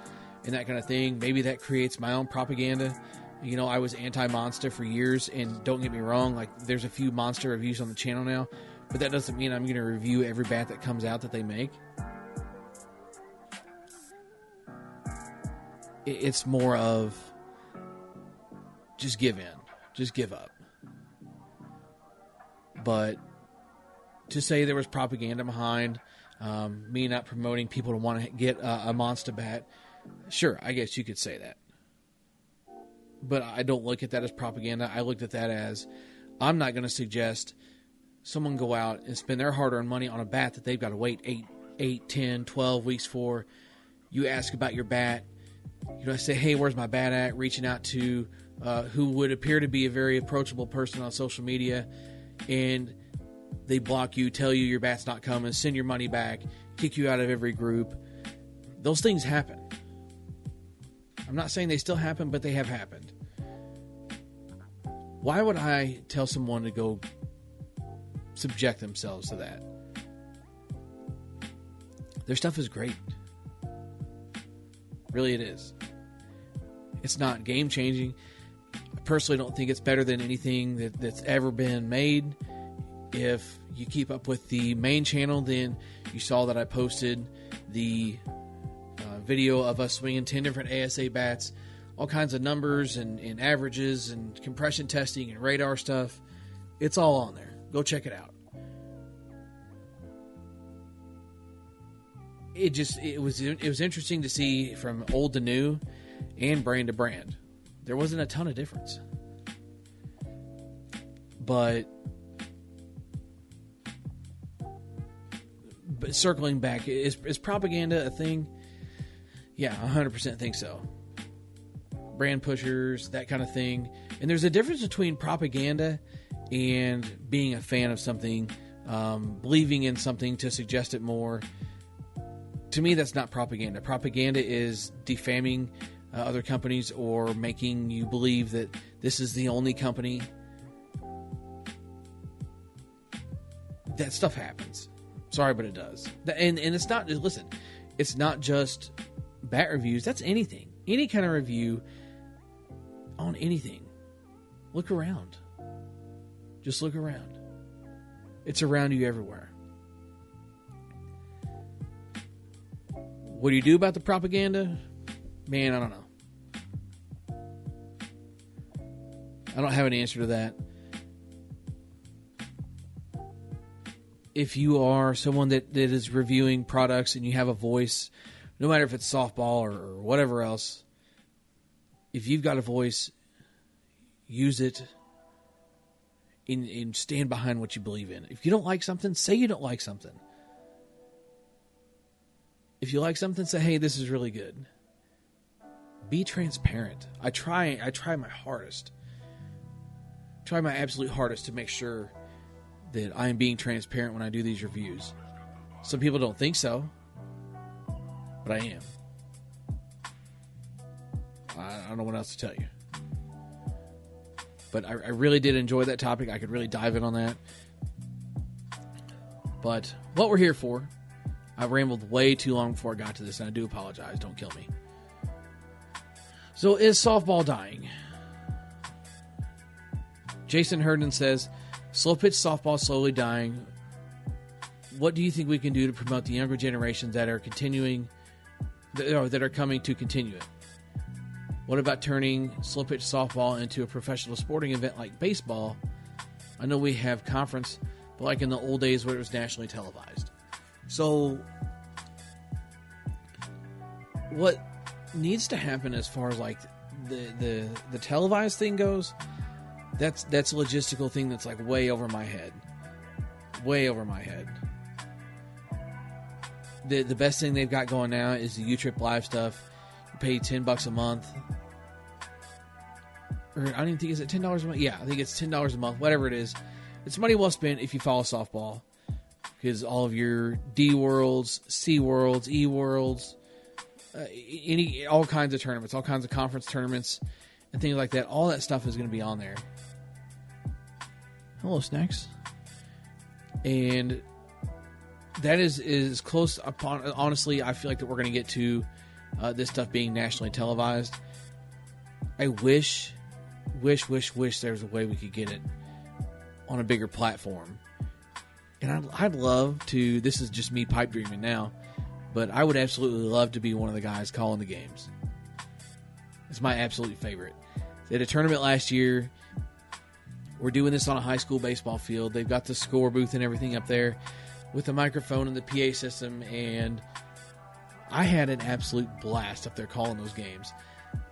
and that kind of thing. Maybe that creates my own propaganda. You know, I was anti Monsta for years, and don't get me wrong, like, there's a few Monsta reviews on the channel now, but that doesn't mean I'm going to review every bat that comes out that they make. It's more of just give in, just give up. But to say there was propaganda behind um, me not promoting people to want to get a, a Monsta bat, sure, I guess you could say that. But I don't look at that as propaganda. I looked at that as I'm not going to suggest someone go out and spend their hard earned money on a bat that they've got to wait 8, 8, 10, 12 weeks for. You ask about your bat. You know, I say, hey, where's my bat at? Reaching out to uh, who would appear to be a very approachable person on social media, and they block you, tell you your bat's not coming, send your money back, kick you out of every group. Those things happen. I'm not saying they still happen, but they have happened. Why would I tell someone to go subject themselves to that? Their stuff is great. Really, it is. It's not game changing. I personally don't think it's better than anything that, that's ever been made. If you keep up with the main channel, then you saw that I posted the uh, video of us swinging 10 different ASA bats, all kinds of numbers and, and averages and compression testing and radar stuff. It's all on there. Go check it out. It just it was it was interesting to see from old to new and brand to brand. There wasn't a ton of difference. But but circling back, is is propaganda a thing? Yeah, 100% think so. Brand pushers, that kind of thing. And there's a difference between propaganda and being a fan of something, um, believing in something to suggest it more. To me, that's not propaganda. Propaganda is defaming uh, other companies or making you believe that this is the only company. That stuff happens. Sorry, but it does. And and it's not just listen, it's not just bat reviews. That's anything, any kind of review on anything. Look around. Just look around. It's around you everywhere. What do you do about the propaganda? Man, I don't know. I don't have an answer to that. If you are someone that, that is reviewing products and you have a voice, no matter if it's softball or, or whatever else, if you've got a voice, use it and, and stand behind what you believe in. If you don't like something, say you don't like something. If you like something, say, hey, this is really good. Be transparent. I try I try my hardest try my absolute hardest to make sure that I am being transparent when I do these reviews. Some people don't think so, but I am. I, don't know what else to tell you. But I, I really did enjoy that topic. I could really dive in on that. But what we're here for, I rambled way too long before I got to this, and I do apologize. Don't kill me. So, is softball dying? Jason Herndon says, slow pitch softball slowly dying. What do you think we can do to promote the younger generations that are continuing, that are coming to continue it? What about turning slow pitch softball into a professional sporting event like baseball? I know we have conference, but like in the old days where it was nationally televised. So, what needs to happen as far as like the the the televised thing goes? That's that's a logistical thing that's like way over my head, way over my head. The the best thing they've got going now is the U Trip Live stuff. You pay ten bucks a month or I don't even think is it ten dollars a month. Yeah, I think it's ten dollars a month. Whatever it is, it's money well spent if you follow softball because all of your D worlds, C worlds, E worlds, uh, any all kinds of tournaments, all kinds of conference tournaments, and things like that. All that stuff is going to be on there. Hello, snacks, and that is is close upon. Honestly, I feel like that we're going to get to uh, this stuff being nationally televised. I wish wish, wish, wish there was a way we could get it on a bigger platform. And I'd, I'd love to. This is just me pipe dreaming now, but I would absolutely love to be one of the guys calling the games. It's my absolute favorite. They had a tournament last year. We're doing this on a high school baseball field. They've got the score booth and everything up there with the microphone and the PA system, and I had an absolute blast up there calling those games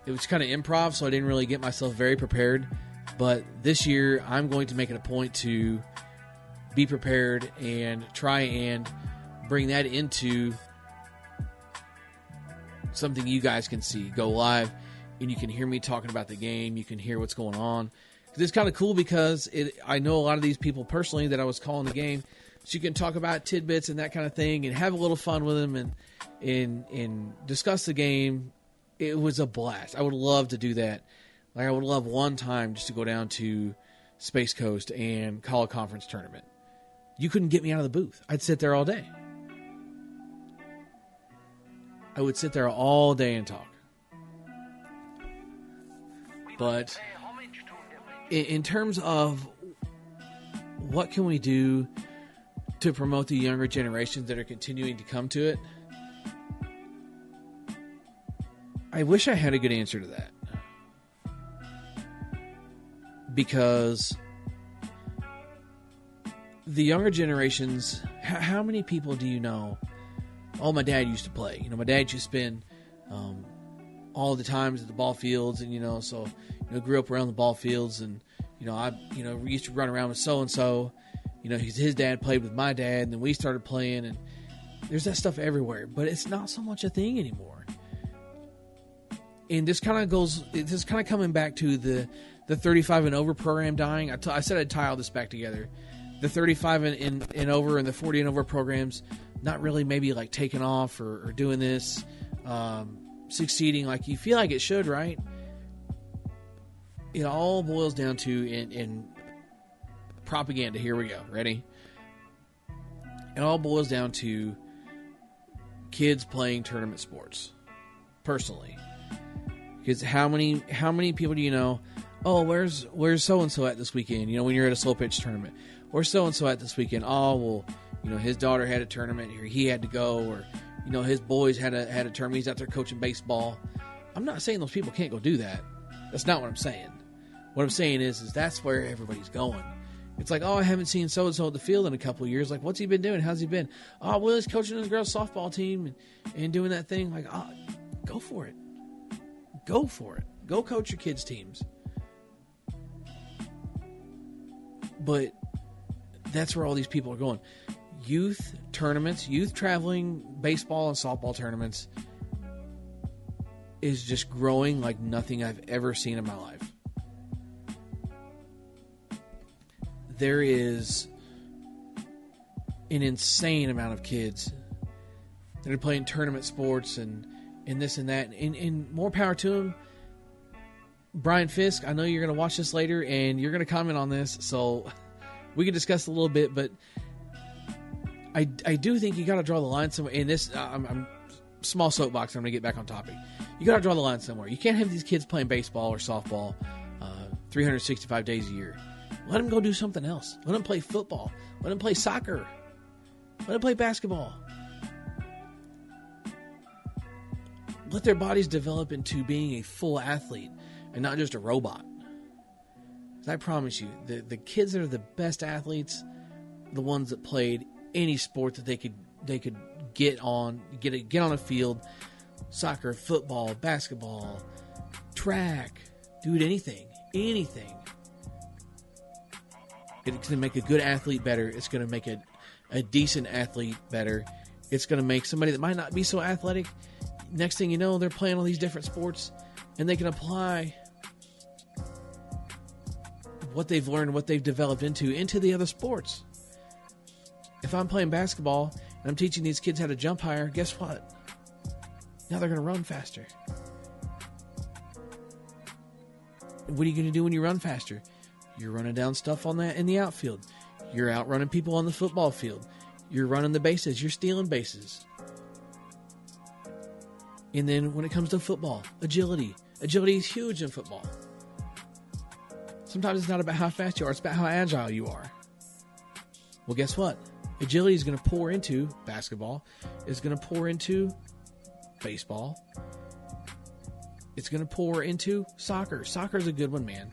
it was kind of improv, so I didn't really get myself very prepared. But this year, I'm going to make it a point to be prepared and try and bring that into something you guys can see. Go live, and you can hear me talking about the game. You can hear what's going on. It's kind of cool because it, I know a lot of these people personally that I was calling the game, so you can talk about tidbits and that kind of thing, and have a little fun with them, and and and discuss the game it was a blast. I would love to do that. Like I would love one time just to go down to Space Coast and call a conference tournament. You couldn't get me out of the booth. I'd sit there all day. I would sit there all day and talk. But in, terms of what can we do to promote the younger generations that are continuing to come to it, I wish I had a good answer to that. Because the younger generations, how many people do you know? Oh, my dad used to play. You know, my dad used to spend um, all the times at the ball fields, and you know, so know, grew up around the ball fields, and you know, I you know we used to run around with so and so. You know, his his dad played with my dad, and then we started playing, and there's that stuff everywhere. But it's not so much a thing anymore and this kind of goes. This is kind of coming back to the the 35 and over program dying. I, t- I said I'd tie all this back together. The 35 and, and, and, over and the 40 and over programs not really maybe like taking off or, or doing this, um, succeeding like you feel like it should, right? It all boils down to in, in propaganda. Here we go. Ready? It all boils down to kids playing tournament sports. Personally, because how many how many people do you know? Oh, where's where's so and so at this weekend? You know, when you're at a slow pitch tournament, where's so and so at this weekend? Oh, well, you know, his daughter had a tournament, or he had to go, or you know, his boys had a had a tournament. He's out there coaching baseball. I'm not saying those people can't go do that. That's not what I'm saying. What I'm saying is, is that's where everybody's going. It's like, oh, I haven't seen so and so at the field in a couple years. Like, what's he been doing? How's he been? Oh, well, he's coaching his girls' softball team and, and doing that thing. Like, oh, go for it go for it. Go coach your kids' teams. But that's where all these people are going. Youth tournaments, youth traveling baseball and softball tournaments is just growing like nothing I've ever seen in my life. There is an insane amount of kids that are playing tournament sports and and this and that. And, and more power to them. Brian Fisk, I know you're going to watch this later and you're going to comment on this, so we can discuss a little bit. But I, I do think you got to draw the line somewhere. In this, I'm, I'm small soapbox. I'm going to get back on topic. You got to draw the line somewhere. You can't have these kids playing baseball or softball uh, 365 days a year. Let them go do something else. Let them play football. Let them play soccer. Let them play basketball. let their bodies develop into being a full athlete and not just a robot. I promise you, the, the kids that are the best athletes, the ones that played any sport that they could they could get on, get a, get on a field, soccer, football, basketball, track, dude, anything, anything. It's going to make a good athlete better. It's going to make a, a decent athlete better. It's going to make somebody that might not be so athletic. Next thing you know, they're playing all these different sports, and they can apply what they've learned, what they've developed into, into the other sports. If I'm playing basketball and I'm teaching these kids how to jump higher, guess what? Now they're going to run faster. What are you going to do when you run faster? You're running down stuff on that in the outfield. You're outrunning people on the football field. You're running the bases. You're stealing bases. And then when it comes to football, agility. Agility is huge in football. Sometimes it's not about how fast you are, it's about how agile you are. Well, guess what? Agility is going to pour into basketball, it's going to pour into baseball, it's going to pour into soccer. Soccer is a good one, man.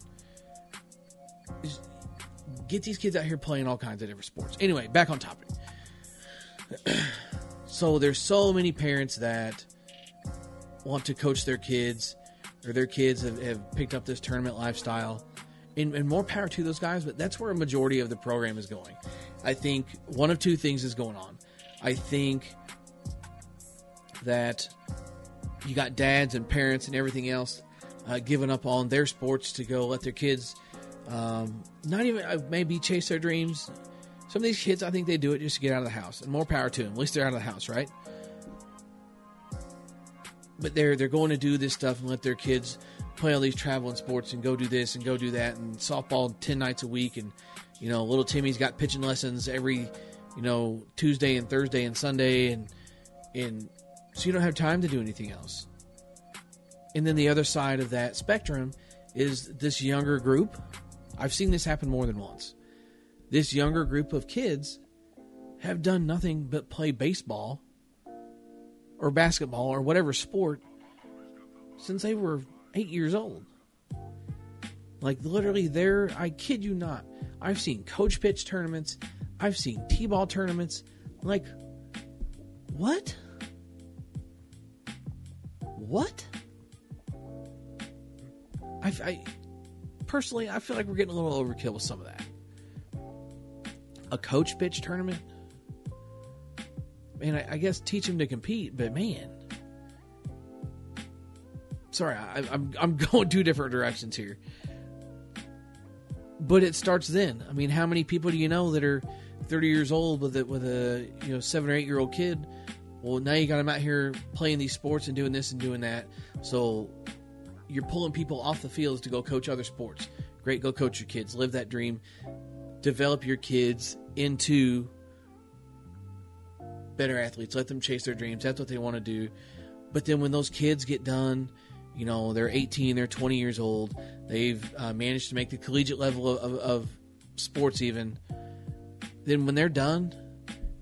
Get these kids out here playing all kinds of different sports. Anyway, back on topic. so there's so many parents that want to coach their kids or their kids have, have picked up this tournament lifestyle and, and more power to those guys, but that's where a majority of the program is going. I think one of two things is going on. I think that you got dads and parents and everything else uh, giving up on their sports to go let their kids um, not even uh, maybe chase their dreams. Some of these kids, I think they do it just to get out of the house, and more power to them. At least they're out of the house, right? But they're they're going to do this stuff and let their kids play all these traveling sports and go do this and go do that and softball 10 nights a week and you know little timmy's got pitching lessons every you know tuesday and thursday and sunday and and so you don't have time to do anything else and then the other side of that spectrum is this younger group i've seen this happen more than once this younger group of kids have done nothing but play baseball or basketball or whatever sport since they were eight years old. Like literally, there. I kid you not. I've seen coach pitch tournaments. I've seen t-ball tournaments. Like, what? What? I, I personally, I feel like we're getting a little overkill with some of that. A coach pitch tournament. Man, I, I guess teach him to compete, but man, sorry, I, I'm I'm going two different directions here. But it starts then. I mean, how many people do you know that are 30 years old with a, with a you know seven or eight year old kid? Well, now you got them out here playing these sports and doing this and doing that. So you're pulling people off the fields to go coach other sports. Great, go coach your kids. Live that dream. Develop your kids into better athletes. Let them chase their dreams. That's what they want to do. But then when those kids get done you know they're 18 they're 20 years old they've uh, managed to make the collegiate level of, of, of, sports even then when they're done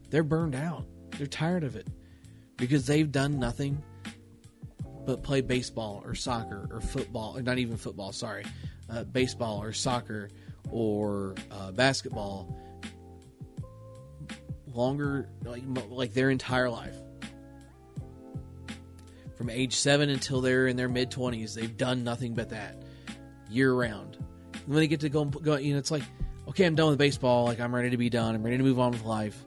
they're burned out they're tired of it because they've done nothing but play baseball or soccer or football or not even football sorry uh, baseball or soccer or uh, basketball longer like like their entire life from age seven until they're in their mid 20s. They've done nothing but that year round. And when they get to go, go, you know, it's like, okay, I'm done with baseball. Like, I'm ready to be done. I'm ready to move on with life.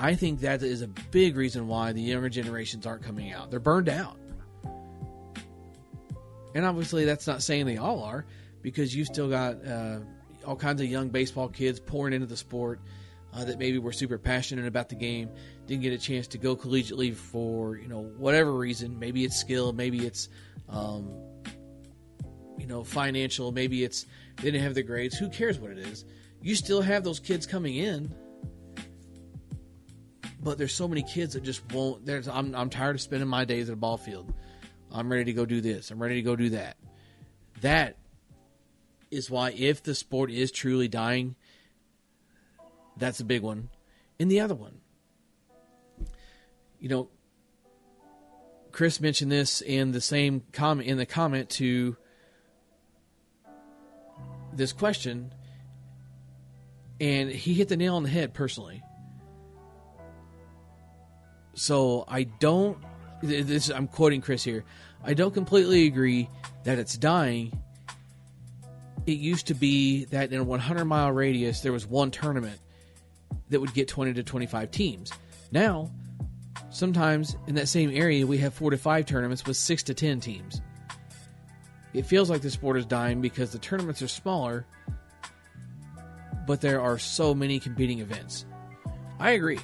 I think that is a big reason why the younger generations aren't coming out. They're burned out. And obviously, that's not saying they all are, because you've still got uh, all kinds of young baseball kids pouring into the sport uh, that maybe were super passionate about the game, didn't get a chance to go collegiately for you know whatever reason. Maybe it's skill, maybe it's um, you know financial, maybe it's they didn't have the grades. Who cares what it is? You still have those kids coming in, but there's so many kids that just won't. There's I'm I'm tired of spending my days at a ball field. I'm ready to go do this. I'm ready to go do that. That is why if the sport is truly dying that's a big one. And the other one, you know, Chris mentioned this in the same comment in the comment to this question, and he hit the nail on the head personally. So I don't. This I'm quoting Chris here. I don't completely agree that it's dying. It used to be that in a 100 mile radius there was one tournament that would get 20 to 25 teams. Now, sometimes in that same area we have four to five tournaments with six to 10 teams. It feels like the sport is dying because the tournaments are smaller, but there are so many competing events. I agree.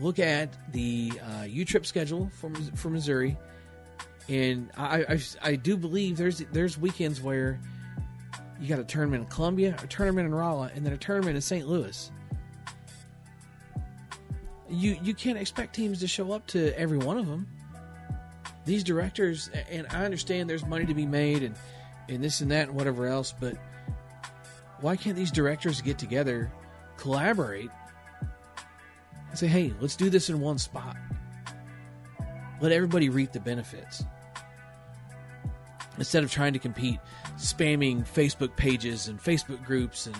Look at the uh, U Trip schedule for for Missouri, and I, I, I do believe there's there's weekends where you got a tournament in Columbia, a tournament in Rolla, and then a tournament in St. Louis. You you can't expect teams to show up to every one of them these directors, and I understand there's money to be made and, and this and that and whatever else, but why can't these directors get together, collaborate, and say, hey, let's do this in one spot? Let everybody reap the benefits. Instead of trying to compete, spamming Facebook pages and Facebook groups and,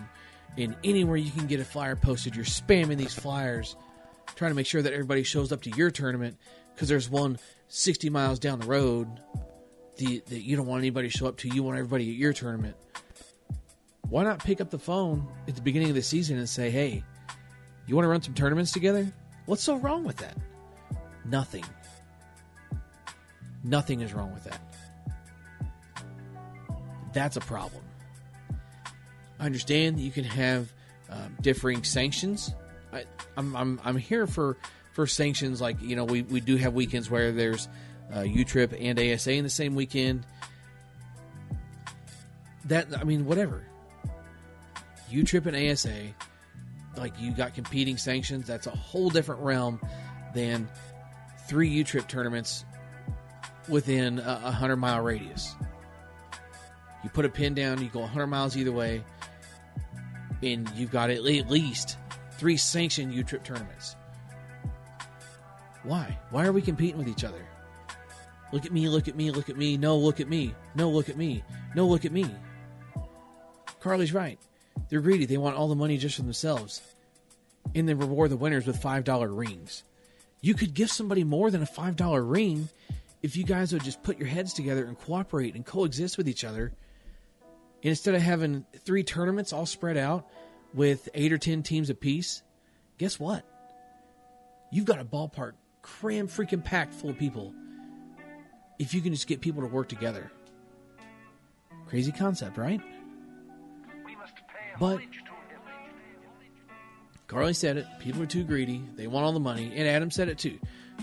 and anywhere you can get a flyer posted, you're spamming these flyers, trying to make sure that everybody shows up to your tournament because there's one 60 miles down the road that you don't want anybody to show up to. You want everybody at your tournament. Why not pick up the phone at the beginning of the season and say, hey, you want to run some tournaments together? What's so wrong with that? Nothing. Nothing is wrong with that. That's a problem. I understand that you can have um, differing sanctions. I, I'm, I'm, I'm here for for sanctions, like you know, we, we do have weekends where there's uh, U Trip and ASA in the same weekend. That I mean, whatever. U Trip and ASA, like you got competing sanctions. That's a whole different realm than three U Trip tournaments within a, hundred mile radius. You put a pin down, you go 100 miles either way, and you've got at least three sanctioned U Trip tournaments. Why? Why are we competing with each other? Look at me, look at me, look at me. No, look at me. No, look at me. No, look at me. Carly's right. They're greedy. They want all the money just for themselves. And then reward the winners with $5 rings. You could give somebody more than a $5 ring if you guys would just put your heads together and cooperate and coexist with each other. And instead of having three tournaments all spread out with eight or 10 teams apiece, guess what? You've got a ballpark cram freaking packed full of people if you can just get people to work together. Crazy concept, right? But Carly said it. People are too greedy. They want all the money. And Adam said it too.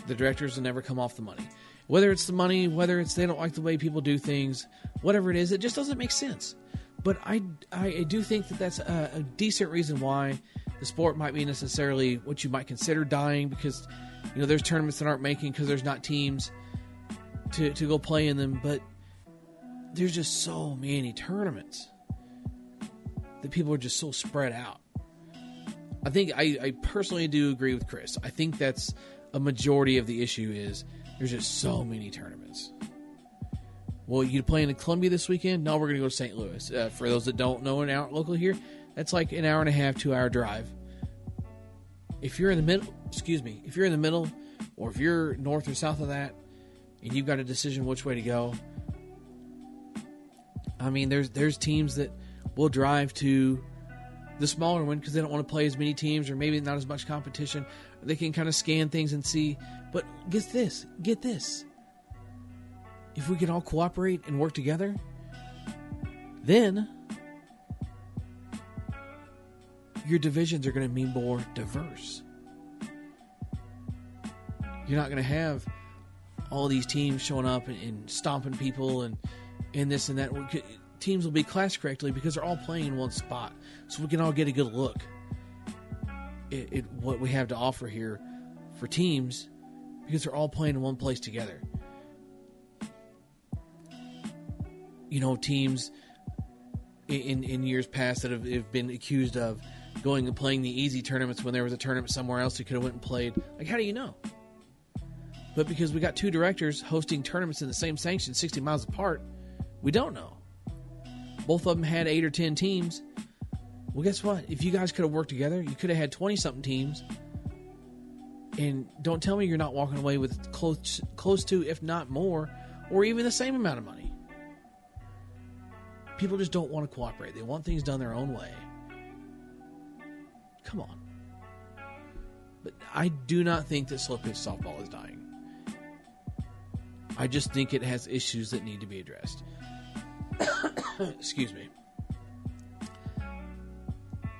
The directors will never come off the money. Whether it's the money, whether it's they don't like the way people do things, whatever it is, it just doesn't make sense. But I, I do think that that's a, a decent reason why the sport might be necessarily what you might consider dying because you know, there's tournaments that aren't making because there's not teams to, to go play in them, but there's just so many tournaments that people are just so spread out. I think I, I personally do agree with Chris. I think that's a majority of the issue is there's just so many tournaments. Well, you playing in Columbia this weekend? No, we're going to go to St. Louis. Uh, for those that don't know, an hour local here, that's like an hour and a half, two hour drive if you're in the middle, excuse me, if you're in the middle, or if you're north or south of that, and you've got a decision which way to go, I mean, there's there's teams that will drive to the smaller one because they don't want to play as many teams or maybe not as much competition. They can kind of scan things and see. But get this, get this. If we can all cooperate and work together, then your divisions are going to be more diverse. You're not going to have all these teams showing up and, and, stomping people and and this and that. Teams will be classed correctly because they're all playing in one spot, so we can all get a good look at, at what we have to offer here for teams because they're all playing in one place together. You know, teams in in years past that have, have been accused of going and playing the easy tournaments when there was a tournament somewhere else you could have went and played. Like, how do you know? But because we got two directors hosting tournaments in the same sanction 60 miles apart, we don't know. Both of them had eight or 10 teams. Well, guess what? If you guys could have worked together, you could have had 20 something teams. And don't tell me you're not walking away with close, close to, if not more, or even the same amount of money. People just don't want to cooperate. They want things done their own way. Come on. But I do not think that slow pitch softball is dying. I just think it has issues that need to be addressed. Excuse me.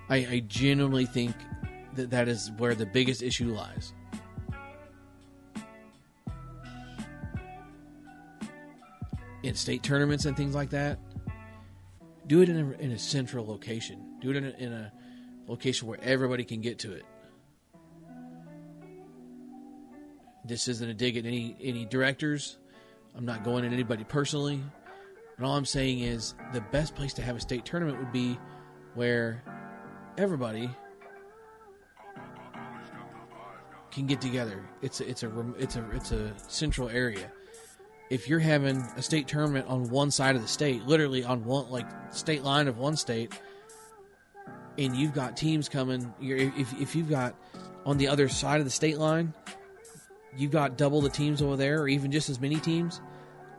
I, I genuinely think that that is where the biggest issue lies. In state tournaments and things like that, do it in a, in a central location. Do it in a, in a location where everybody can get to it. This isn't a dig at any any directors. I'm not going at anybody personally. And all I'm saying is the best place to have a state tournament would be where everybody can get together. It's a, it's a it's a it's a central area. If you're having a state tournament on one side of the state, literally on one like state line of one state, and you've got teams coming, if if you've got on the other side of the state line, you've got double the teams over there, or even just as many teams.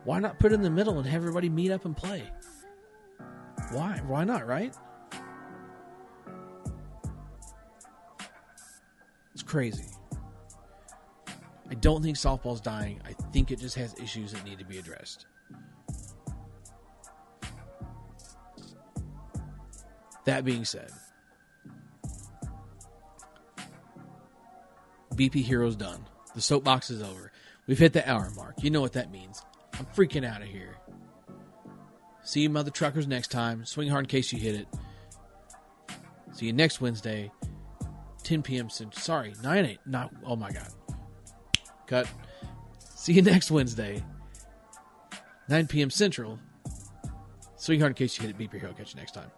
Why not put it in the middle and have everybody meet up and play? Why? Why not? Right? It's crazy. I don't think softball's dying. I think it just has issues that need to be addressed. That being said, BP Heroes done. The soapbox is over. We've hit the hour mark. You know what that means. I'm freaking out of here. See you, mother truckers, next time. Swing hard in case you hit it. See you next Wednesday, 10 p.m. Central. Sorry, 9 8. Not, oh my God. Cut. See you next Wednesday, 9 p.m. Central. Swing hard in case you hit it. Beep your heel. Catch you next time.